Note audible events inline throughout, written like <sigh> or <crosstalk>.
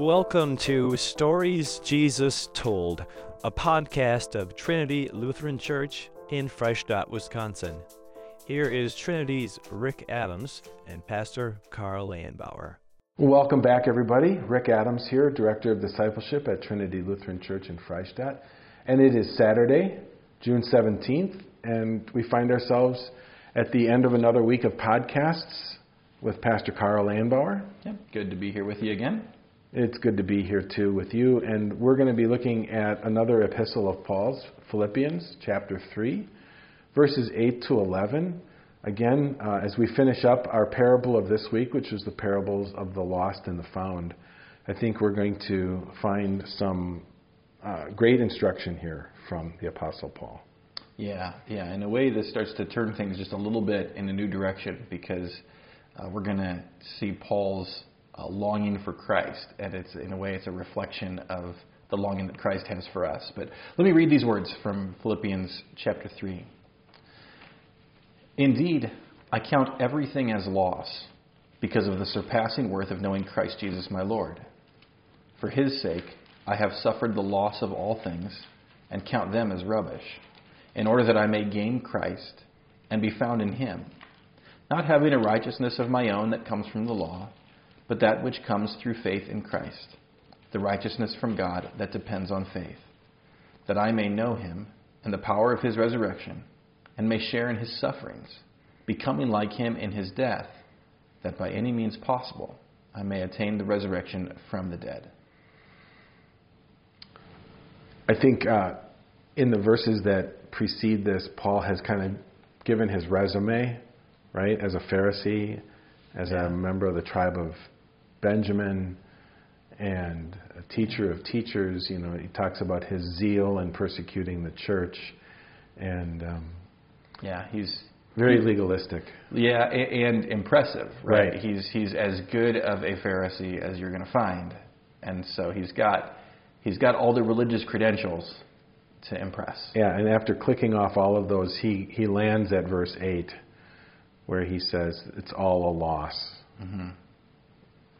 Welcome to Stories Jesus Told, a podcast of Trinity Lutheran Church in Freistadt, Wisconsin. Here is Trinity's Rick Adams and Pastor Carl Landbauer. Welcome back, everybody. Rick Adams here, Director of Discipleship at Trinity Lutheran Church in Freistadt. And it is Saturday, June 17th, and we find ourselves at the end of another week of podcasts with Pastor Carl Landbauer. Yeah, good to be here with you again. It's good to be here too with you. And we're going to be looking at another epistle of Paul's, Philippians chapter 3, verses 8 to 11. Again, uh, as we finish up our parable of this week, which is the parables of the lost and the found, I think we're going to find some uh, great instruction here from the Apostle Paul. Yeah, yeah. In a way, this starts to turn things just a little bit in a new direction because uh, we're going to see Paul's uh, longing for Christ, and it's in a way it's a reflection of the longing that Christ has for us. But let me read these words from Philippians chapter three. Indeed, I count everything as loss because of the surpassing worth of knowing Christ Jesus my Lord. For his sake, I have suffered the loss of all things and count them as rubbish, in order that I may gain Christ and be found in him, not having a righteousness of my own that comes from the law but that which comes through faith in Christ, the righteousness from God that depends on faith, that I may know him and the power of his resurrection, and may share in his sufferings, becoming like him in his death, that by any means possible I may attain the resurrection from the dead. I think uh, in the verses that precede this, Paul has kind of given his resume, right, as a Pharisee, as yeah. a member of the tribe of Benjamin and a teacher of teachers. You know, he talks about his zeal in persecuting the church, and um, yeah, he's very legalistic. Yeah, and, and impressive. Right? right? He's he's as good of a Pharisee as you're going to find, and so he's got he's got all the religious credentials to impress. Yeah, and after clicking off all of those, he he lands at verse eight, where he says it's all a loss. Mm-hmm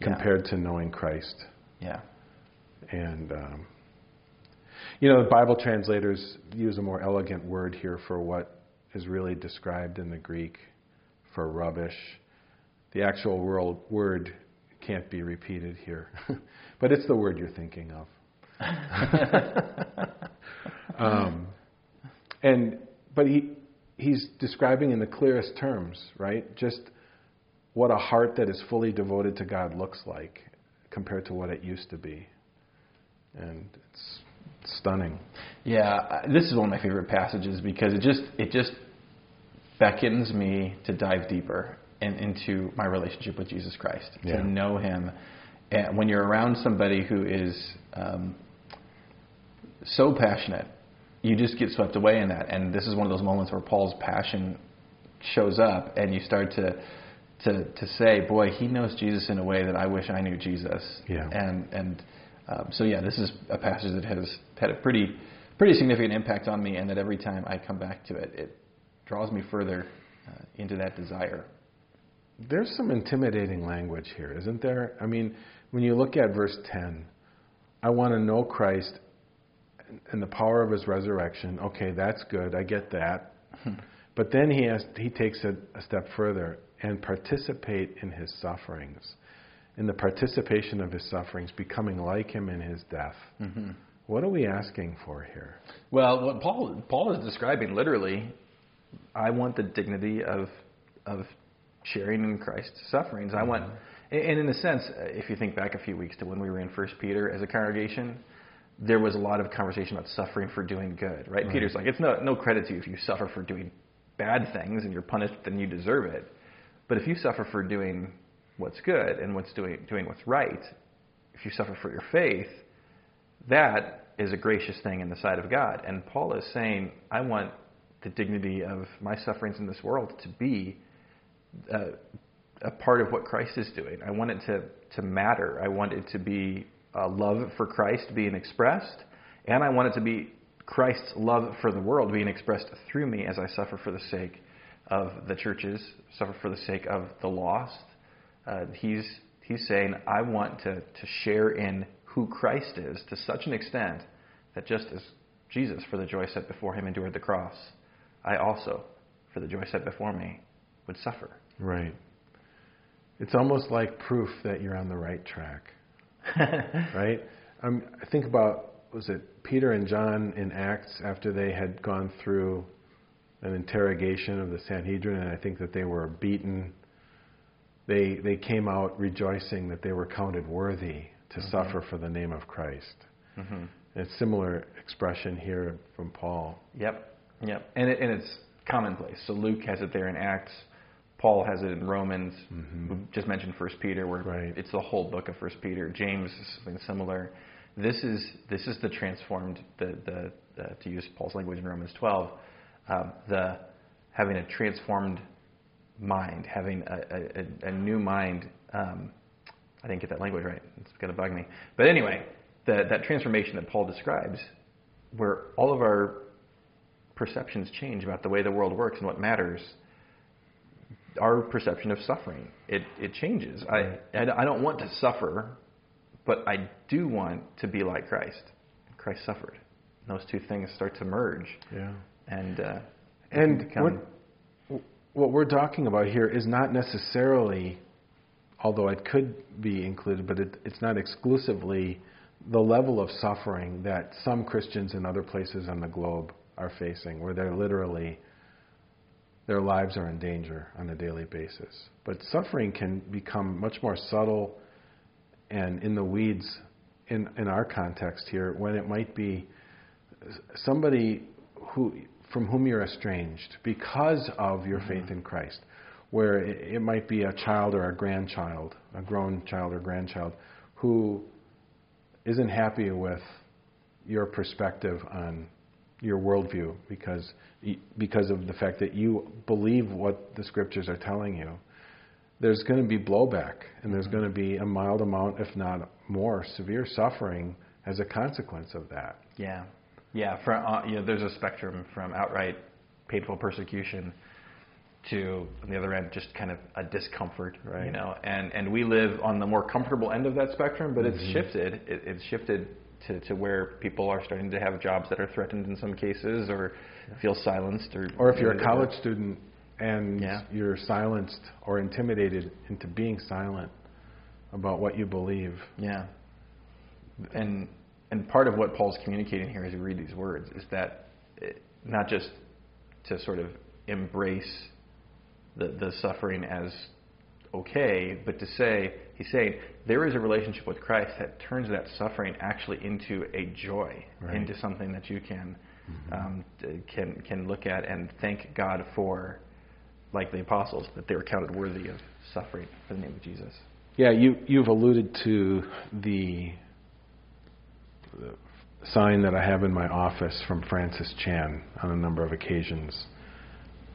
compared to knowing Christ. Yeah. And, um, you know, the Bible translators use a more elegant word here for what is really described in the Greek for rubbish. The actual world, word can't be repeated here, <laughs> but it's the word you're thinking of. <laughs> um, and but he he's describing in the clearest terms, right? Just what a heart that is fully devoted to God looks like compared to what it used to be. And it's stunning. Yeah, this is one of my favorite passages because it just it just beckons me to dive deeper and into my relationship with Jesus Christ, yeah. to know Him. And when you're around somebody who is um, so passionate, you just get swept away in that. And this is one of those moments where Paul's passion shows up, and you start to to to say, boy, he knows Jesus in a way that I wish I knew Jesus. Yeah. And and um, so yeah, this is a passage that has had a pretty pretty significant impact on me, and that every time I come back to it, it draws me further uh, into that desire. There's some intimidating language here, isn't there? I mean, when you look at verse 10, I want to know Christ and the power of his resurrection. Okay, that's good. I get that. but then he has, he takes it a step further and participate in his sufferings, in the participation of his sufferings, becoming like him in his death. Mm-hmm. What are we asking for here? Well, what Paul Paul is describing literally, I want the dignity of of sharing in Christ's sufferings. I want, mm-hmm. and in a sense, if you think back a few weeks to when we were in First Peter as a congregation, there was a lot of conversation about suffering for doing good. Right? right. Peter's like, it's no no credit to you if you suffer for doing bad things and you're punished, then you deserve it. But if you suffer for doing what's good and what's doing, doing what's right, if you suffer for your faith, that is a gracious thing in the sight of God. And Paul is saying, I want the dignity of my sufferings in this world to be uh, a part of what Christ is doing. I want it to, to matter. I want it to be love for Christ being expressed, and I want it to be Christ's love for the world being expressed through me as I suffer for the sake of the churches, suffer for the sake of the lost. Uh, he's He's saying, I want to, to share in who Christ is to such an extent that just as Jesus, for the joy set before him, endured the cross, I also, for the joy set before me, would suffer. Right. It's almost like proof that you're on the right track. <laughs> right? Um, I think about was it Peter and John in Acts after they had gone through an interrogation of the Sanhedrin, and I think that they were beaten. They they came out rejoicing that they were counted worthy to mm-hmm. suffer for the name of Christ. Mm-hmm. A similar expression here from Paul. Yep, yep, and it, and it's commonplace. So Luke has it there in Acts. Paul has it in Romans. Mm-hmm. We just mentioned First Peter, where right. it's the whole book of First Peter. James is something similar. This is this is the transformed the the uh, to use Paul's language in Romans 12, um, the having a transformed mind, having a, a, a new mind. Um, I didn't get that language right. It's going to bug me. But anyway, the, that transformation that Paul describes, where all of our perceptions change about the way the world works and what matters our perception of suffering. It, it changes. I, I don't want to suffer, but I do want to be like Christ. Christ suffered. Those two things start to merge. Yeah. And, uh, and what, what we're talking about here is not necessarily, although it could be included, but it, it's not exclusively the level of suffering that some Christians in other places on the globe are facing, where they're literally their lives are in danger on a daily basis. But suffering can become much more subtle and in the weeds in, in our context here when it might be somebody who, from whom you're estranged because of your mm-hmm. faith in Christ, where it, it might be a child or a grandchild, a grown child or grandchild, who isn't happy with your perspective on your worldview because because of the fact that you believe what the scriptures are telling you. There's going to be blowback, and there's going to be a mild amount, if not more, severe suffering as a consequence of that. Yeah, yeah. For, uh, you know, there's a spectrum from outright painful persecution to on the other end just kind of a discomfort right. you know and and we live on the more comfortable end of that spectrum but mm-hmm. it's shifted it, it's shifted to, to where people are starting to have jobs that are threatened in some cases or feel silenced or or if you're a college student and yeah. you're silenced or intimidated into being silent about what you believe. Yeah. And and part of what Paul's communicating here as we read these words is that it, not just to sort of embrace the, the suffering as okay, but to say, he's saying, there is a relationship with Christ that turns that suffering actually into a joy, right. into something that you can mm-hmm. um, can can look at and thank God for, like the apostles, that they were counted worthy of suffering for the name of Jesus. Yeah, you you've alluded to the, the sign that I have in my office from Francis Chan on a number of occasions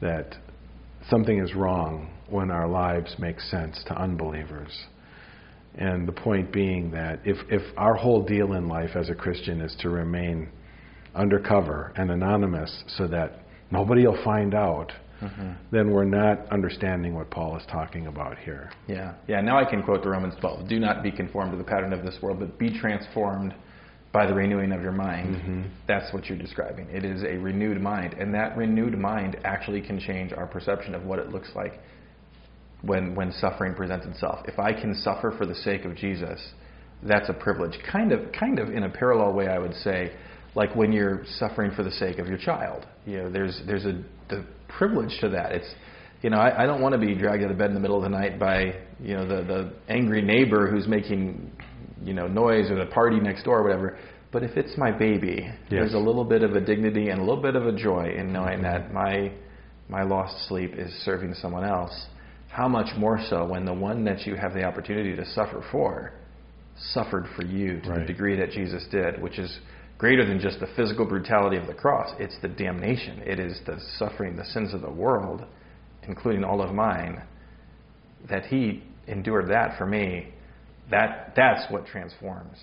that something is wrong when our lives make sense to unbelievers. And the point being that if, if our whole deal in life as a Christian is to remain undercover and anonymous so that nobody will find out, mm-hmm. then we're not understanding what Paul is talking about here. Yeah, yeah. Now I can quote the Romans 12: "Do not be conformed to the pattern of this world, but be transformed by the renewing of your mind." Mm-hmm. That's what you're describing. It is a renewed mind, and that renewed mind actually can change our perception of what it looks like when when suffering presents itself. If I can suffer for the sake of Jesus, that's a privilege. Kind of, kind of in a parallel way, I would say like when you're suffering for the sake of your child. You know, there's there's a the privilege to that. It's you know, I, I don't want to be dragged out of bed in the middle of the night by you know the the angry neighbor who's making you know noise or the party next door or whatever. But if it's my baby, yes. there's a little bit of a dignity and a little bit of a joy in knowing that my my lost sleep is serving someone else. How much more so when the one that you have the opportunity to suffer for suffered for you to right. the degree that Jesus did, which is greater than just the physical brutality of the cross. It's the damnation. It is the suffering, the sins of the world, including all of mine, that He endured that for me. That that's what transforms.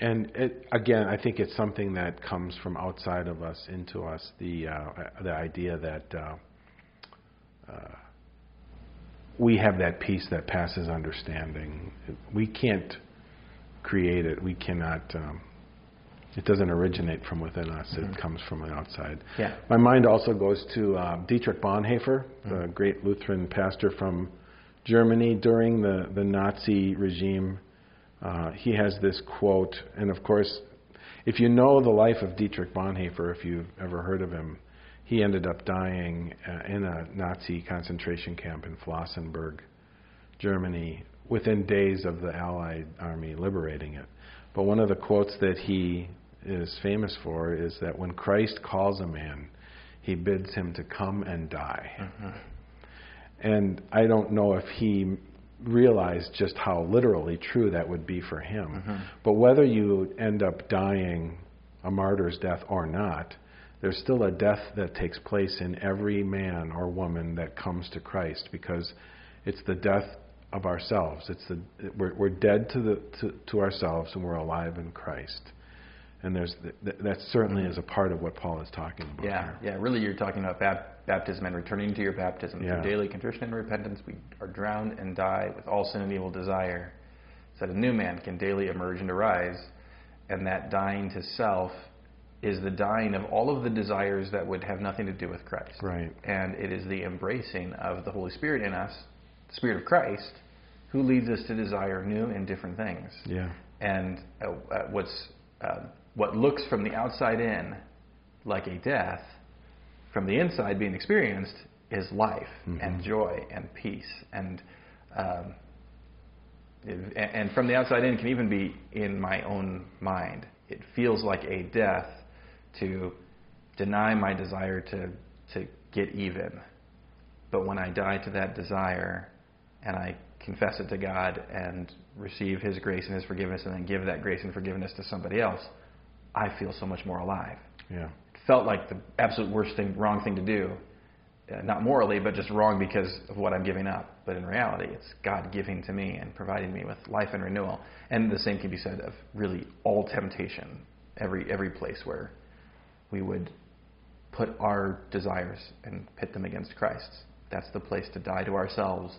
And it, again, I think it's something that comes from outside of us into us. The uh, the idea that uh, uh, we have that peace that passes understanding. We can't create it. We cannot. Um, it doesn't originate from within us. Mm-hmm. It comes from the outside. Yeah. My mind also goes to uh, Dietrich Bonhoeffer, mm-hmm. the great Lutheran pastor from Germany during the, the Nazi regime. Uh, he has this quote, and of course, if you know the life of Dietrich Bonhoeffer, if you've ever heard of him, he ended up dying uh, in a Nazi concentration camp in Flossenburg, Germany, within days of the Allied army liberating it. But one of the quotes that he is famous for is that when Christ calls a man, he bids him to come and die. Mm-hmm. And I don't know if he realized just how literally true that would be for him. Mm-hmm. But whether you end up dying a martyr's death or not, there's still a death that takes place in every man or woman that comes to Christ because it's the death of ourselves. It's the we're, we're dead to the to, to ourselves and we're alive in Christ. And there's that certainly is a part of what Paul is talking about. Yeah, here. yeah. Really, you're talking about baptism and returning to your baptism yeah. through daily contrition and repentance. We are drowned and die with all sin and evil desire, so that a new man can daily emerge and arise, and that dying to self is the dying of all of the desires that would have nothing to do with Christ. Right. And it is the embracing of the Holy Spirit in us, the Spirit of Christ, who leads us to desire new and different things. Yeah. And uh, uh, what's uh, what looks from the outside in like a death, from the inside being experienced is life mm-hmm. and joy and peace and um, and from the outside in can even be in my own mind. It feels like a death to deny my desire to, to get even. But when I die to that desire and I confess it to God and receive His grace and His forgiveness and then give that grace and forgiveness to somebody else, I feel so much more alive. Yeah. Felt like the absolute worst thing, wrong thing to do. Uh, not morally, but just wrong because of what I'm giving up. But in reality, it's God giving to me and providing me with life and renewal. And the same can be said of really all temptation, every every place where we would put our desires and pit them against Christ's. That's the place to die to ourselves.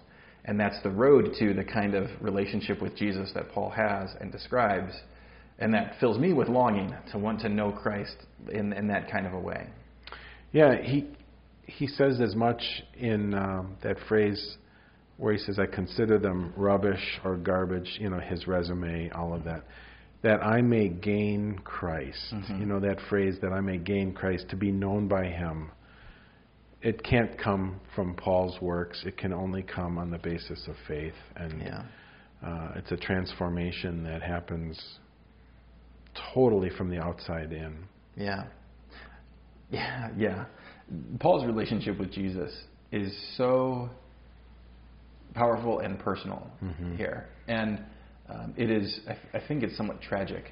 And that's the road to the kind of relationship with Jesus that Paul has and describes. And that fills me with longing to want to know Christ in, in that kind of a way. Yeah, he, he says as much in um, that phrase where he says, I consider them rubbish or garbage, you know, his resume, all of that that I may gain Christ. Mm-hmm. You know, that phrase, that I may gain Christ, to be known by Him. It can't come from Paul's works. It can only come on the basis of faith. And yeah. uh, it's a transformation that happens totally from the outside in. Yeah. <laughs> Yeah, yeah. Paul's relationship with Jesus is so powerful and personal mm-hmm. here. And um, it is, I, I, think it's somewhat tragic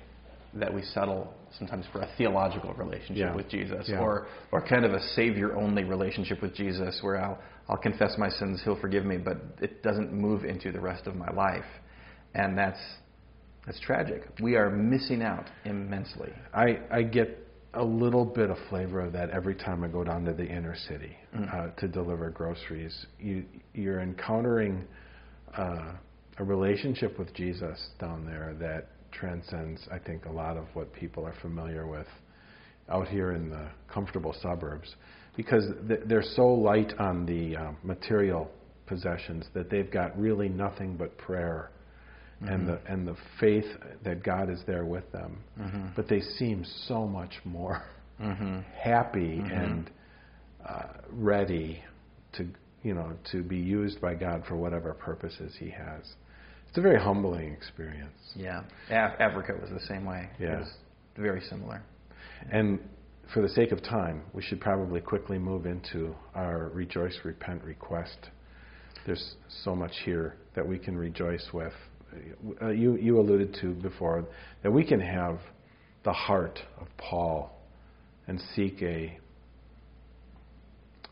that we settle sometimes for a theological relationship yeah. with Jesus yeah. or, or kind of a savior only relationship with Jesus where I'll, I'll confess my sins, he'll forgive me, but it doesn't move into the rest of my life. And that's, that's tragic. We are missing out immensely. I, I get a little bit of flavor of that every time I go down to the inner city mm. uh, to deliver groceries. You, you're encountering uh, a relationship with Jesus down there that transcends, I think, a lot of what people are familiar with out here in the comfortable suburbs because they're so light on the uh, material possessions that they've got really nothing but prayer mm-hmm. and the and the faith that God is there with them. Mm-hmm. But they seem so much more mm-hmm. happy mm-hmm. and uh, ready to you know to be used by God for whatever purposes He has. It's a very humbling experience. Yeah, Af- Africa was the same way. Yeah, it was very similar. And for the sake of time, we should probably quickly move into our rejoice, repent, request. There's so much here that we can rejoice with. Uh, you you alluded to before that we can have the heart of Paul and seek a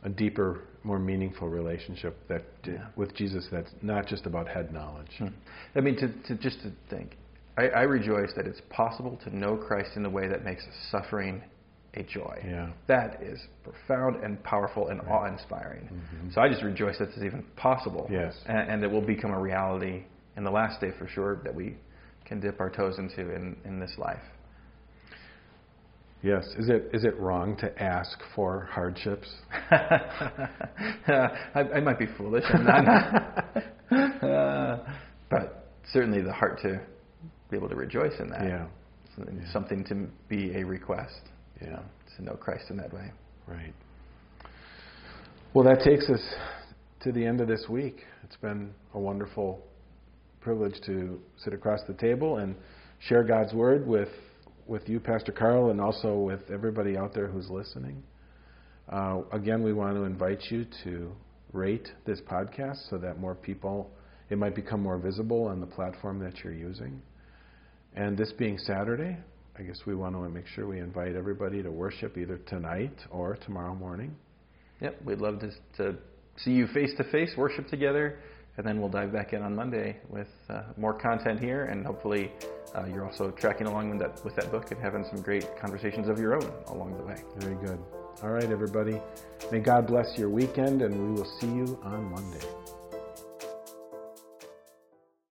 a deeper more meaningful relationship that yeah. with Jesus that's not just about head knowledge. Hmm. I mean, to, to just to think, I, I rejoice that it's possible to know Christ in a way that makes suffering a joy. Yeah. That is profound and powerful and awe inspiring. Mm-hmm. So I just rejoice that it's even possible. Yes. And, and it will become a reality in the last day for sure that we can dip our toes into in, in this life. Yes. Is it is it wrong to ask for hardships? <laughs> I, I might be foolish, <laughs> uh, but certainly the heart to be able to rejoice in that. Yeah. Something, something to be a request. Yeah. To know Christ in that way. Right. Well, that takes us to the end of this week. It's been a wonderful privilege to sit across the table and share God's word with with you, Pastor Carl, and also with everybody out there who's listening. Uh, again, we want to invite you to rate this podcast so that more people, it might become more visible on the platform that you're using. And this being Saturday, I guess we want to make sure we invite everybody to worship either tonight or tomorrow morning. Yep, we'd love to, to see you face to face, worship together, and then we'll dive back in on Monday with uh, more content here, and hopefully uh, you're also tracking along with that, with that book and having some great conversations of your own along the way. Very good. All right, everybody. May God bless your weekend, and we will see you on